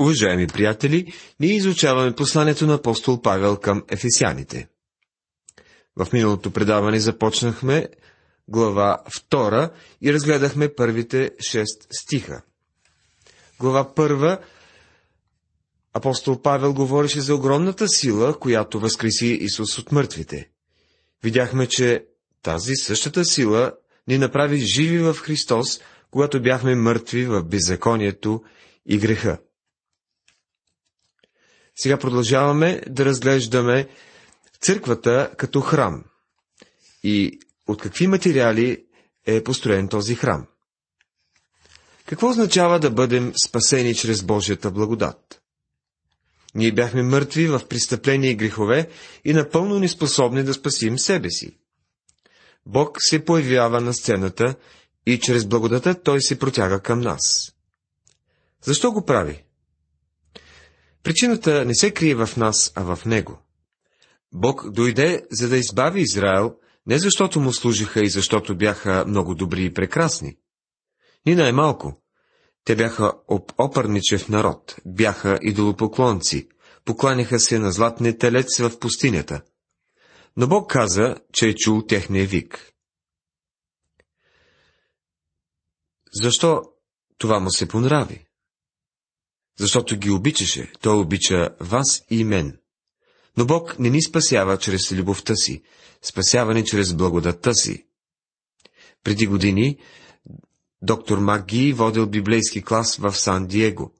Уважаеми приятели, ние изучаваме посланието на апостол Павел към ефесяните. В миналото предаване започнахме глава 2 и разгледахме първите 6 стиха. Глава 1 апостол Павел говореше за огромната сила, която възкреси Исус от мъртвите. Видяхме, че тази същата сила ни направи живи в Христос, когато бяхме мъртви в беззаконието и греха. Сега продължаваме да разглеждаме църквата като храм и от какви материали е построен този храм. Какво означава да бъдем спасени чрез Божията благодат? Ние бяхме мъртви в престъпления и грехове и напълно неспособни да спасим себе си. Бог се появява на сцената и чрез благодата Той се протяга към нас. Защо го прави? Причината не се крие в нас, а в Него. Бог дойде, за да избави Израел, не защото му служиха и защото бяха много добри и прекрасни. Ни най-малко. Те бяха опърничев народ, бяха идолопоклонци, покланяха се на златния телец в пустинята. Но Бог каза, че е чул техния вик. Защо това му се понрави? Защото ги обичаше, той обича вас и мен. Но Бог не ни спасява чрез любовта си, спасява ни чрез благодатта си. Преди години доктор Маги водил библейски клас в Сан-Диего.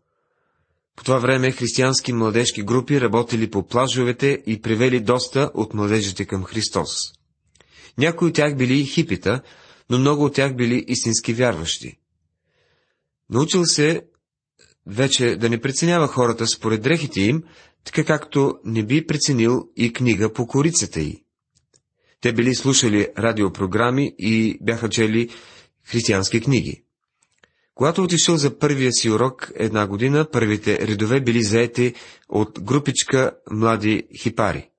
По това време християнски младежки групи работили по плажовете и привели доста от младежите към Христос. Някои от тях били хипита, но много от тях били истински вярващи. Научил се вече да не преценява хората според дрехите им, така както не би преценил и книга по корицата й. Те били слушали радиопрограми и бяха чели християнски книги. Когато отишъл за първия си урок една година, първите редове били заети от групичка млади хипари.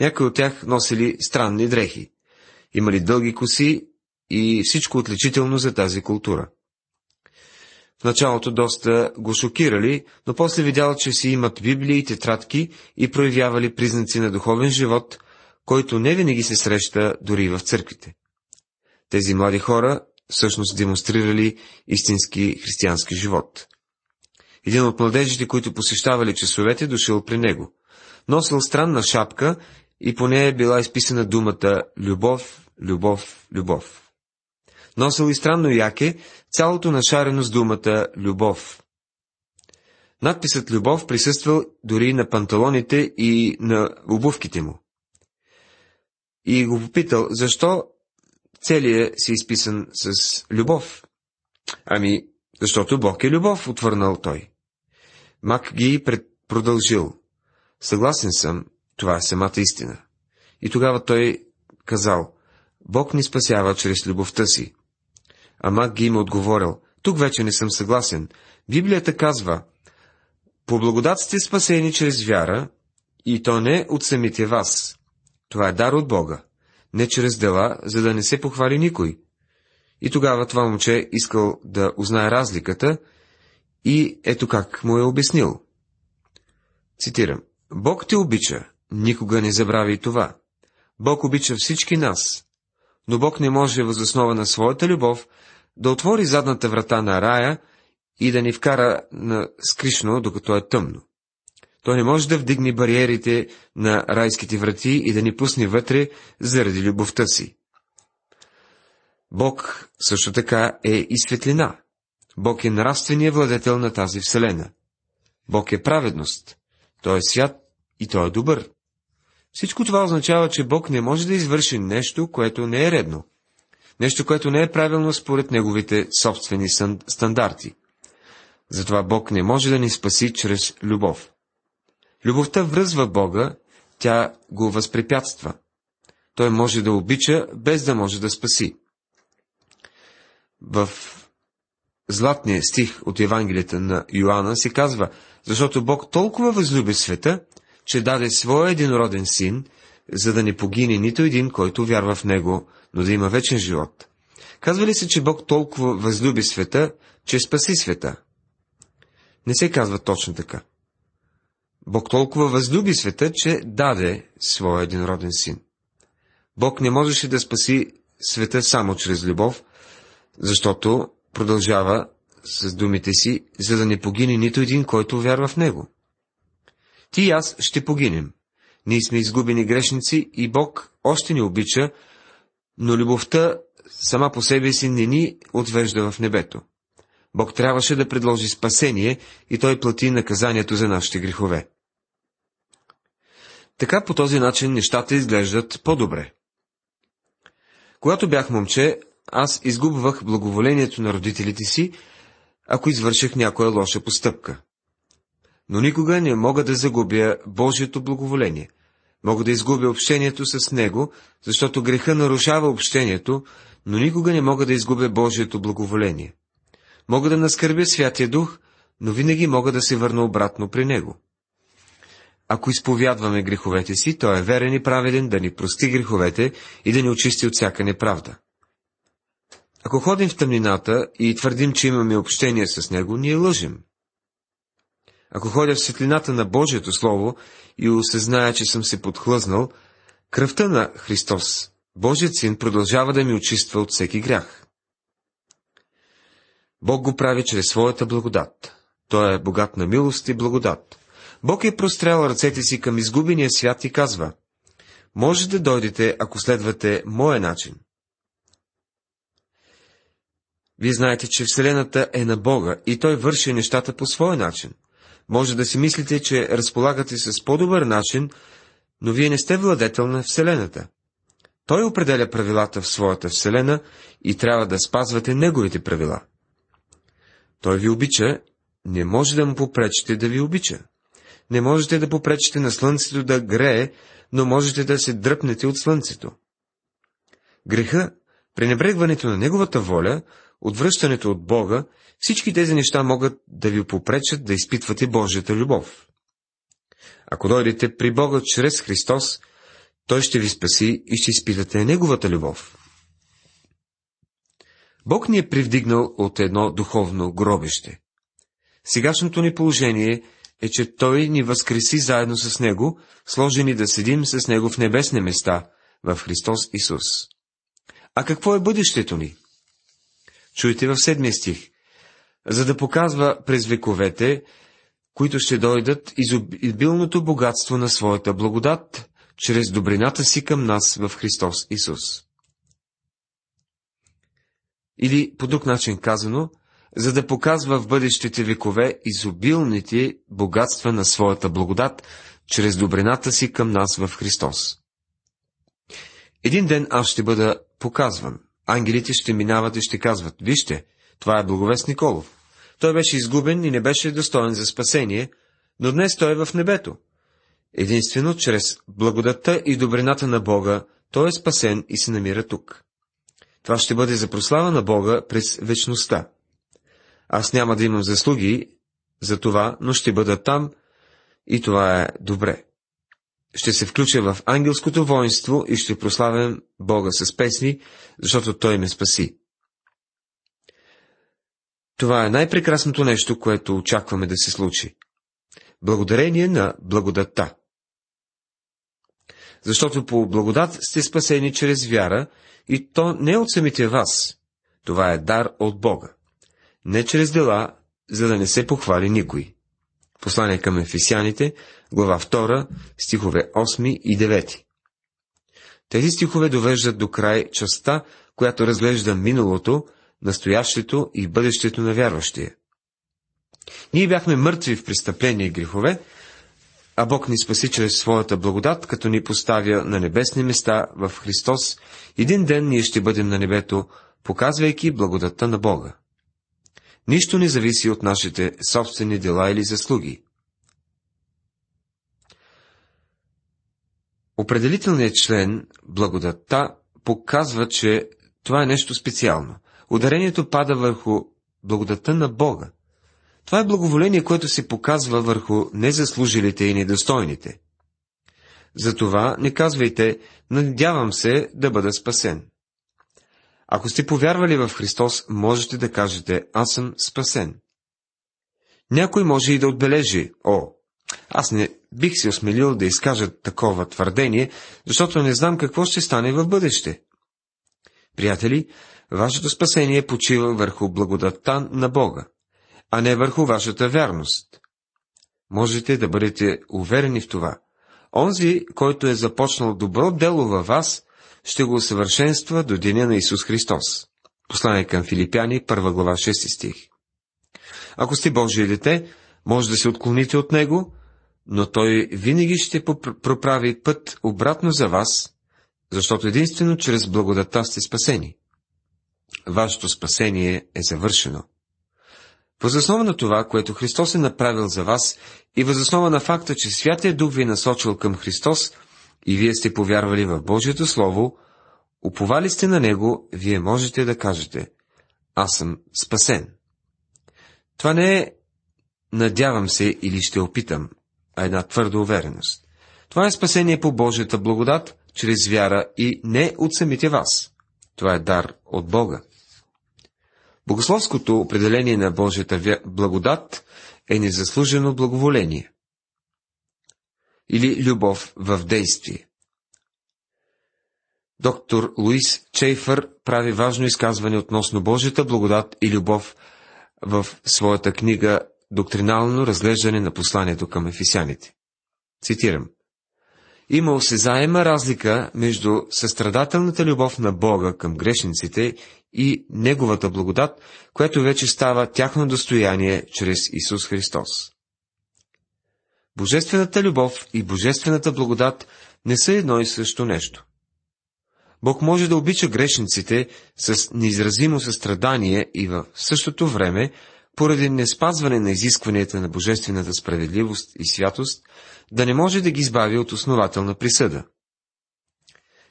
Някои от тях носили странни дрехи. Имали дълги коси и всичко отличително за тази култура. В началото доста го шокирали, но после видял, че си имат библии и тетрадки и проявявали признаци на духовен живот, който не винаги се среща дори в църквите. Тези млади хора всъщност демонстрирали истински християнски живот. Един от младежите, които посещавали часовете, дошъл при него. Носил странна шапка и по нея била изписана думата «Любов, любов, любов». Носил и странно яке, цялото нашарено с думата «любов». Надписът «любов» присъствал дори на панталоните и на обувките му. И го попитал, защо целият си изписан с любов? Ами, защото Бог е любов, отвърнал той. Мак ги пред... продължил. Съгласен съм, това е самата истина. И тогава той казал, Бог ни спасява чрез любовта си. Ама ги им отговорил, тук вече не съм съгласен. Библията казва, по благодат сте спасени чрез вяра, и то не от самите вас. Това е дар от Бога, не чрез дела, за да не се похвали никой. И тогава това момче искал да узнае разликата и ето как му е обяснил. Цитирам. Бог те обича, никога не забрави това. Бог обича всички нас, но Бог не може възоснова на своята любов да отвори задната врата на рая и да ни вкара на скришно, докато е тъмно. Той не може да вдигне бариерите на райските врати и да ни пусне вътре заради любовта си. Бог също така е и светлина. Бог е нравственият владетел на тази вселена. Бог е праведност. Той е свят и той е добър. Всичко това означава, че Бог не може да извърши нещо, което не е редно. Нещо, което не е правилно според неговите собствени стандарти. Затова Бог не може да ни спаси чрез любов. Любовта връзва Бога, тя го възпрепятства. Той може да обича, без да може да спаси. В златния стих от Евангелията на Йоанна се казва, защото Бог толкова възлюби света, че даде своя единороден син, за да не погине нито един, който вярва в него, но да има вечен живот. Казва ли се, че Бог толкова възлюби света, че спаси света? Не се казва точно така. Бог толкова възлюби света, че даде своя единроден син. Бог не можеше да спаси света само чрез любов, защото продължава с думите си, за да не погине нито един, който вярва в него. Ти и аз ще погинем. Ние сме изгубени грешници и Бог още ни обича, но любовта сама по себе си не ни отвежда в небето. Бог трябваше да предложи спасение и Той плати наказанието за нашите грехове. Така по този начин нещата изглеждат по-добре. Когато бях момче, аз изгубвах благоволението на родителите си, ако извърших някоя лоша постъпка. Но никога не мога да загубя Божието благоволение. Мога да изгубя общението с Него, защото греха нарушава общението, но никога не мога да изгубя Божието благоволение. Мога да наскърбя Святия Дух, но винаги мога да се върна обратно при Него. Ако изповядваме греховете си, Той е верен и праведен да ни прости греховете и да ни очисти от всяка неправда. Ако ходим в тъмнината и твърдим, че имаме общение с Него, ние лъжим. Ако ходя в светлината на Божието Слово и осъзная, че съм се подхлъзнал, кръвта на Христос, Божият Син, продължава да ми очиства от всеки грях. Бог го прави чрез своята благодат. Той е богат на милост и благодат. Бог е прострял ръцете си към изгубения свят и казва, може да дойдете, ако следвате моя начин. Вие знаете, че Вселената е на Бога и Той върши нещата по своя начин. Може да си мислите, че разполагате с по-добър начин, но вие не сте владетел на Вселената. Той определя правилата в своята Вселена и трябва да спазвате Неговите правила. Той ви обича, не може да му попречите да ви обича. Не можете да попречите на слънцето да грее, но можете да се дръпнете от слънцето. Греха, пренебрегването на Неговата воля, отвръщането от Бога, всички тези неща могат да ви попречат да изпитвате Божията любов. Ако дойдете при Бога чрез Христос, Той ще ви спаси и ще изпитате Неговата любов. Бог ни е привдигнал от едно духовно гробище. Сегашното ни положение е, че Той ни възкреси заедно с Него, сложени да седим с Него в небесни места, в Христос Исус. А какво е бъдещето ни? Чуйте в седмия стих. За да показва през вековете, които ще дойдат изобилното богатство на своята благодат, чрез добрината си към нас в Христос Исус. Или, по друг начин казано, за да показва в бъдещите векове изобилните богатства на своята благодат, чрез добрината си към нас в Христос. Един ден аз ще бъда показван. Ангелите ще минават и ще казват, вижте, това е благовест Николов. Той беше изгубен и не беше достоен за спасение, но днес той е в небето. Единствено, чрез благодатта и добрината на Бога, той е спасен и се намира тук. Това ще бъде за прослава на Бога през вечността. Аз няма да имам заслуги за това, но ще бъда там и това е добре. Ще се включа в ангелското воинство и ще прославям Бога с песни, защото Той ме спаси. Това е най-прекрасното нещо, което очакваме да се случи. Благодарение на благодатта. Защото по благодат сте спасени чрез вяра, и то не от самите вас. Това е дар от Бога. Не чрез дела, за да не се похвали никой. Послание към Ефесяните, глава 2, стихове 8 и 9. Тези стихове довеждат до край частта, която разглежда миналото, настоящето и бъдещето на вярващия. Ние бяхме мъртви в престъпления и грехове, а Бог ни спаси чрез своята благодат, като ни поставя на небесни места в Христос. Един ден ние ще бъдем на небето, показвайки благодатта на Бога. Нищо не зависи от нашите собствени дела или заслуги. Определителният член, благодатта, показва, че това е нещо специално. Ударението пада върху благодатта на Бога. Това е благоволение, което се показва върху незаслужилите и недостойните. Затова не казвайте, надявам се да бъда спасен. Ако сте повярвали в Христос, можете да кажете, аз съм спасен. Някой може и да отбележи, о, аз не бих се осмелил да изкажа такова твърдение, защото не знам какво ще стане в бъдеще. Приятели, вашето спасение почива върху благодатта на Бога, а не върху вашата вярност. Можете да бъдете уверени в това. Онзи, който е започнал добро дело във вас, ще го усъвършенства до деня на Исус Христос. Послание към Филипяни, 1 глава, 6 стих. Ако сте Божие дете, може да се отклоните от Него, но Той винаги ще проправи път обратно за вас, защото единствено чрез благодата сте спасени. Вашето спасение е завършено. Възоснова на това, което Христос е направил за вас и възоснова на факта, че Святия Дух ви е насочил към Христос и вие сте повярвали в Божието Слово, уповали сте на Него, вие можете да кажете, аз съм спасен. Това не е надявам се или ще опитам, а една твърда увереност. Това е спасение по Божията благодат, чрез вяра и не от самите вас. Това е дар от Бога. Богословското определение на Божията благодат е незаслужено благоволение или любов в действие. Доктор Луис Чейфър прави важно изказване относно Божията благодат и любов в своята книга Доктринално разглеждане на посланието към ефисяните. Цитирам. Има осезаема разлика между състрадателната любов на Бога към грешниците и Неговата благодат, която вече става тяхно достояние чрез Исус Христос. Божествената любов и Божествената благодат не са едно и също нещо. Бог може да обича грешниците с неизразимо състрадание и в същото време, поради неспазване на изискванията на божествената справедливост и святост, да не може да ги избави от основателна присъда.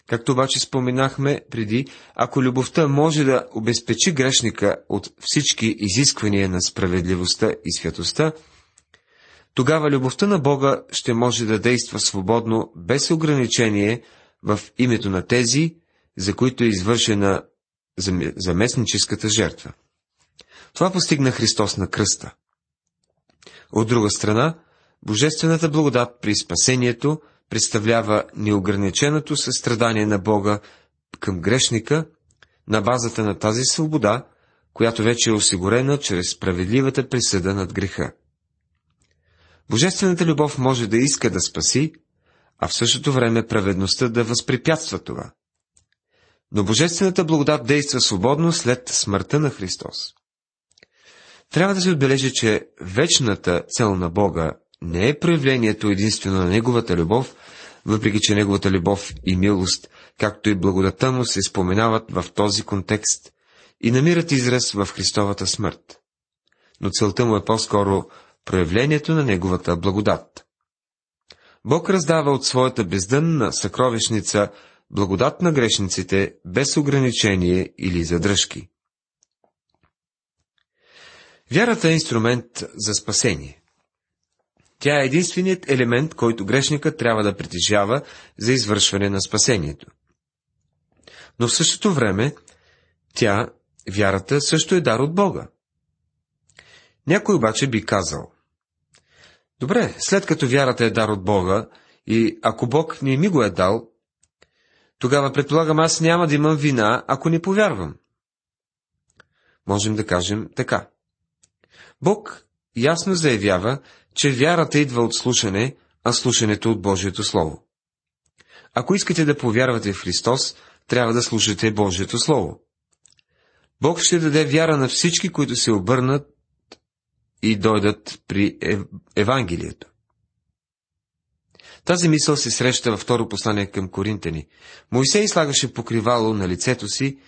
Както обаче споменахме преди, ако любовта може да обезпечи грешника от всички изисквания на справедливостта и святостта, тогава любовта на Бога ще може да действа свободно, без ограничение, в името на тези, за които е извършена заместническата жертва. Това постигна Христос на кръста. От друга страна, Божествената благодат при спасението представлява неограниченото състрадание на Бога към грешника на базата на тази свобода, която вече е осигурена чрез справедливата присъда над греха. Божествената любов може да иска да спаси, а в същото време праведността да възпрепятства това. Но Божествената благодат действа свободно след смъртта на Христос. Трябва да се отбележи, че вечната цел на Бога не е проявлението единствено на Неговата любов, въпреки че Неговата любов и милост, както и благодата му се споменават в този контекст и намират израз в Христовата смърт. Но целта му е по-скоро проявлението на Неговата благодат. Бог раздава от своята бездънна съкровищница благодат на грешниците без ограничение или задръжки. Вярата е инструмент за спасение. Тя е единственият елемент, който грешникът трябва да притежава за извършване на спасението. Но в същото време, тя, вярата, също е дар от Бога. Някой обаче би казал, Добре, след като вярата е дар от Бога, и ако Бог не ми го е дал, тогава предполагам аз няма да имам вина, ако не повярвам. Можем да кажем така. Бог ясно заявява, че вярата идва от слушане, а слушането от Божието Слово. Ако искате да повярвате в Христос, трябва да слушате Божието Слово. Бог ще даде вяра на всички, които се обърнат и дойдат при ев... Евангелието. Тази мисъл се среща във второ послание към Коринтени. Моисей слагаше покривало на лицето си,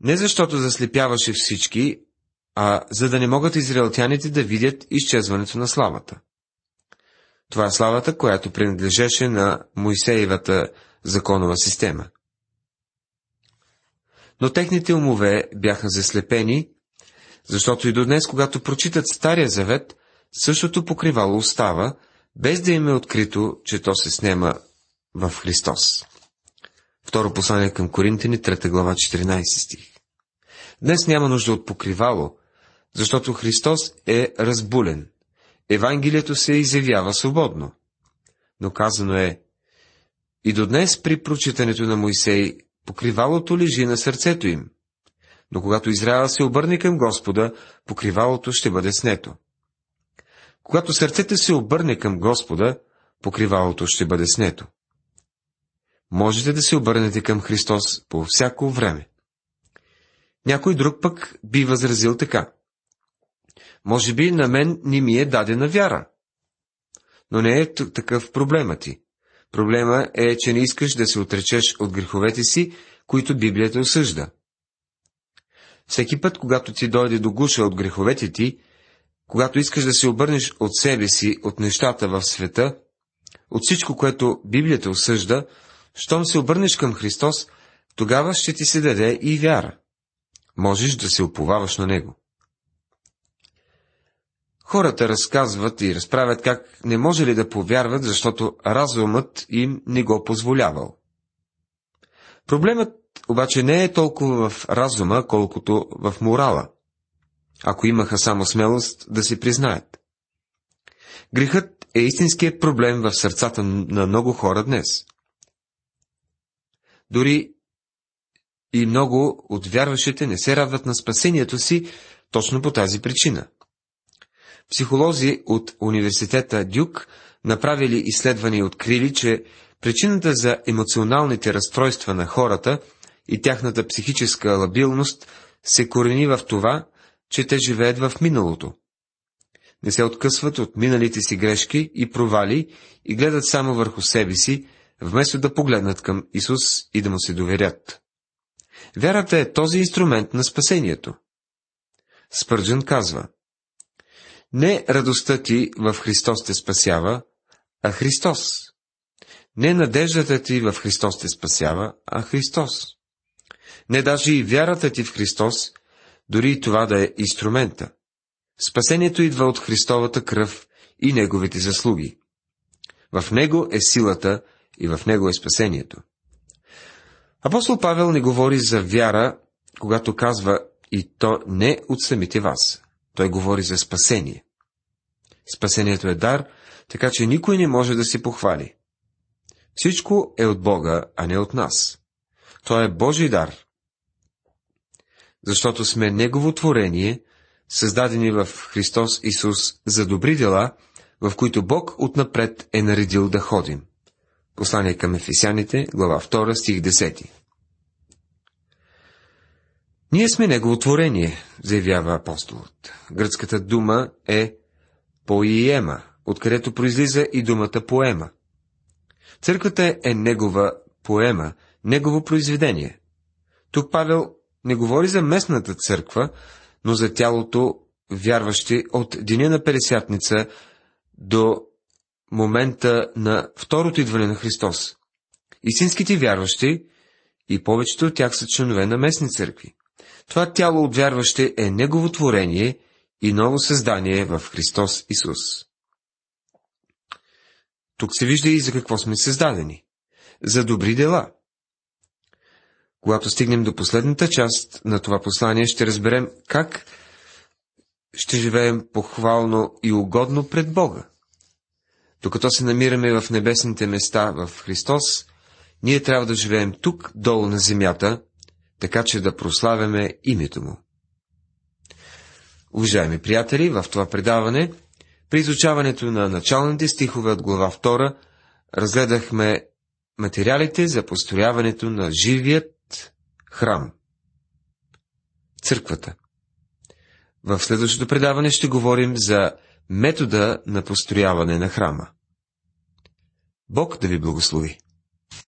не защото заслепяваше всички, а за да не могат израелтяните да видят изчезването на славата. Това е славата, която принадлежеше на Моисеевата законова система. Но техните умове бяха заслепени, защото и до днес, когато прочитат Стария завет, същото покривало остава, без да им е открито, че то се снема в Христос. Второ послание към Коринтини, 3 глава, 14 стих. Днес няма нужда от покривало, Защото Христос е разбулен. Евангелието се изявява свободно. Но казано е, и до днес при прочитането на Моисей покривалото лежи на сърцето им. Но когато Израел се обърне към Господа, покривалото ще бъде снето. Когато сърцето се обърне към Господа, покривалото ще бъде снето. Можете да се обърнете към Христос по всяко време. Някой друг пък би възразил така. Може би на мен не ми е дадена вяра. Но не е такъв проблемът ти. Проблема е, че не искаш да се отречеш от греховете си, които Библията осъжда. Всеки път, когато ти дойде до гуша от греховете ти, когато искаш да се обърнеш от себе си, от нещата в света, от всичко, което Библията осъжда, щом се обърнеш към Христос, тогава ще ти се даде и вяра. Можеш да се уповаваш на Него. Хората разказват и разправят как не може ли да повярват, защото разумът им не го позволявал. Проблемът обаче не е толкова в разума, колкото в морала, ако имаха само смелост да си признаят. Грехът е истинският проблем в сърцата на много хора днес. Дори и много от вярващите не се радват на спасението си точно по тази причина. Психолози от университета Дюк направили изследвания и открили, че причината за емоционалните разстройства на хората и тяхната психическа лабилност се корени в това, че те живеят в миналото. Не се откъсват от миналите си грешки и провали и гледат само върху себе си, вместо да погледнат към Исус и да му се доверят. Вярата е този инструмент на спасението. Спърджен казва, не радостта ти в Христос те спасява, а Христос. Не надеждата ти в Христос те спасява, а Христос. Не даже и вярата ти в Христос, дори и това да е инструмента. Спасението идва от Христовата кръв и Неговите заслуги. В Него е силата и в Него е спасението. Апостол Павел не говори за вяра, когато казва и то не от самите вас. Той говори за спасение. Спасението е дар, така че никой не може да си похвали. Всичко е от Бога, а не от нас. Той е Божий дар. Защото сме Негово творение, създадени в Христос Исус за добри дела, в които Бог отнапред е наредил да ходим. Послание към Ефесяните, глава 2, стих 10. Ние сме Негово творение, заявява апостолът. Гръцката дума е поиема, откъдето произлиза и думата поема. Църквата е Негова поема, Негово произведение. Тук Павел не говори за местната църква, но за тялото вярващи от деня на Пересятница до момента на второто идване на Христос. Истинските вярващи и повечето от тях са членове на местни църкви. Това тяло от вярващи е Негово творение и ново създание в Христос Исус. Тук се вижда и за какво сме създадени. За добри дела. Когато стигнем до последната част на това послание, ще разберем как ще живеем похвално и угодно пред Бога. Докато се намираме в небесните места в Христос, ние трябва да живеем тук, долу на земята, така че да прославяме името Му. Уважаеми приятели, в това предаване, при изучаването на началните стихове от глава 2, разгледахме материалите за построяването на живият храм. Църквата. В следващото предаване ще говорим за метода на построяване на храма. Бог да ви благослови!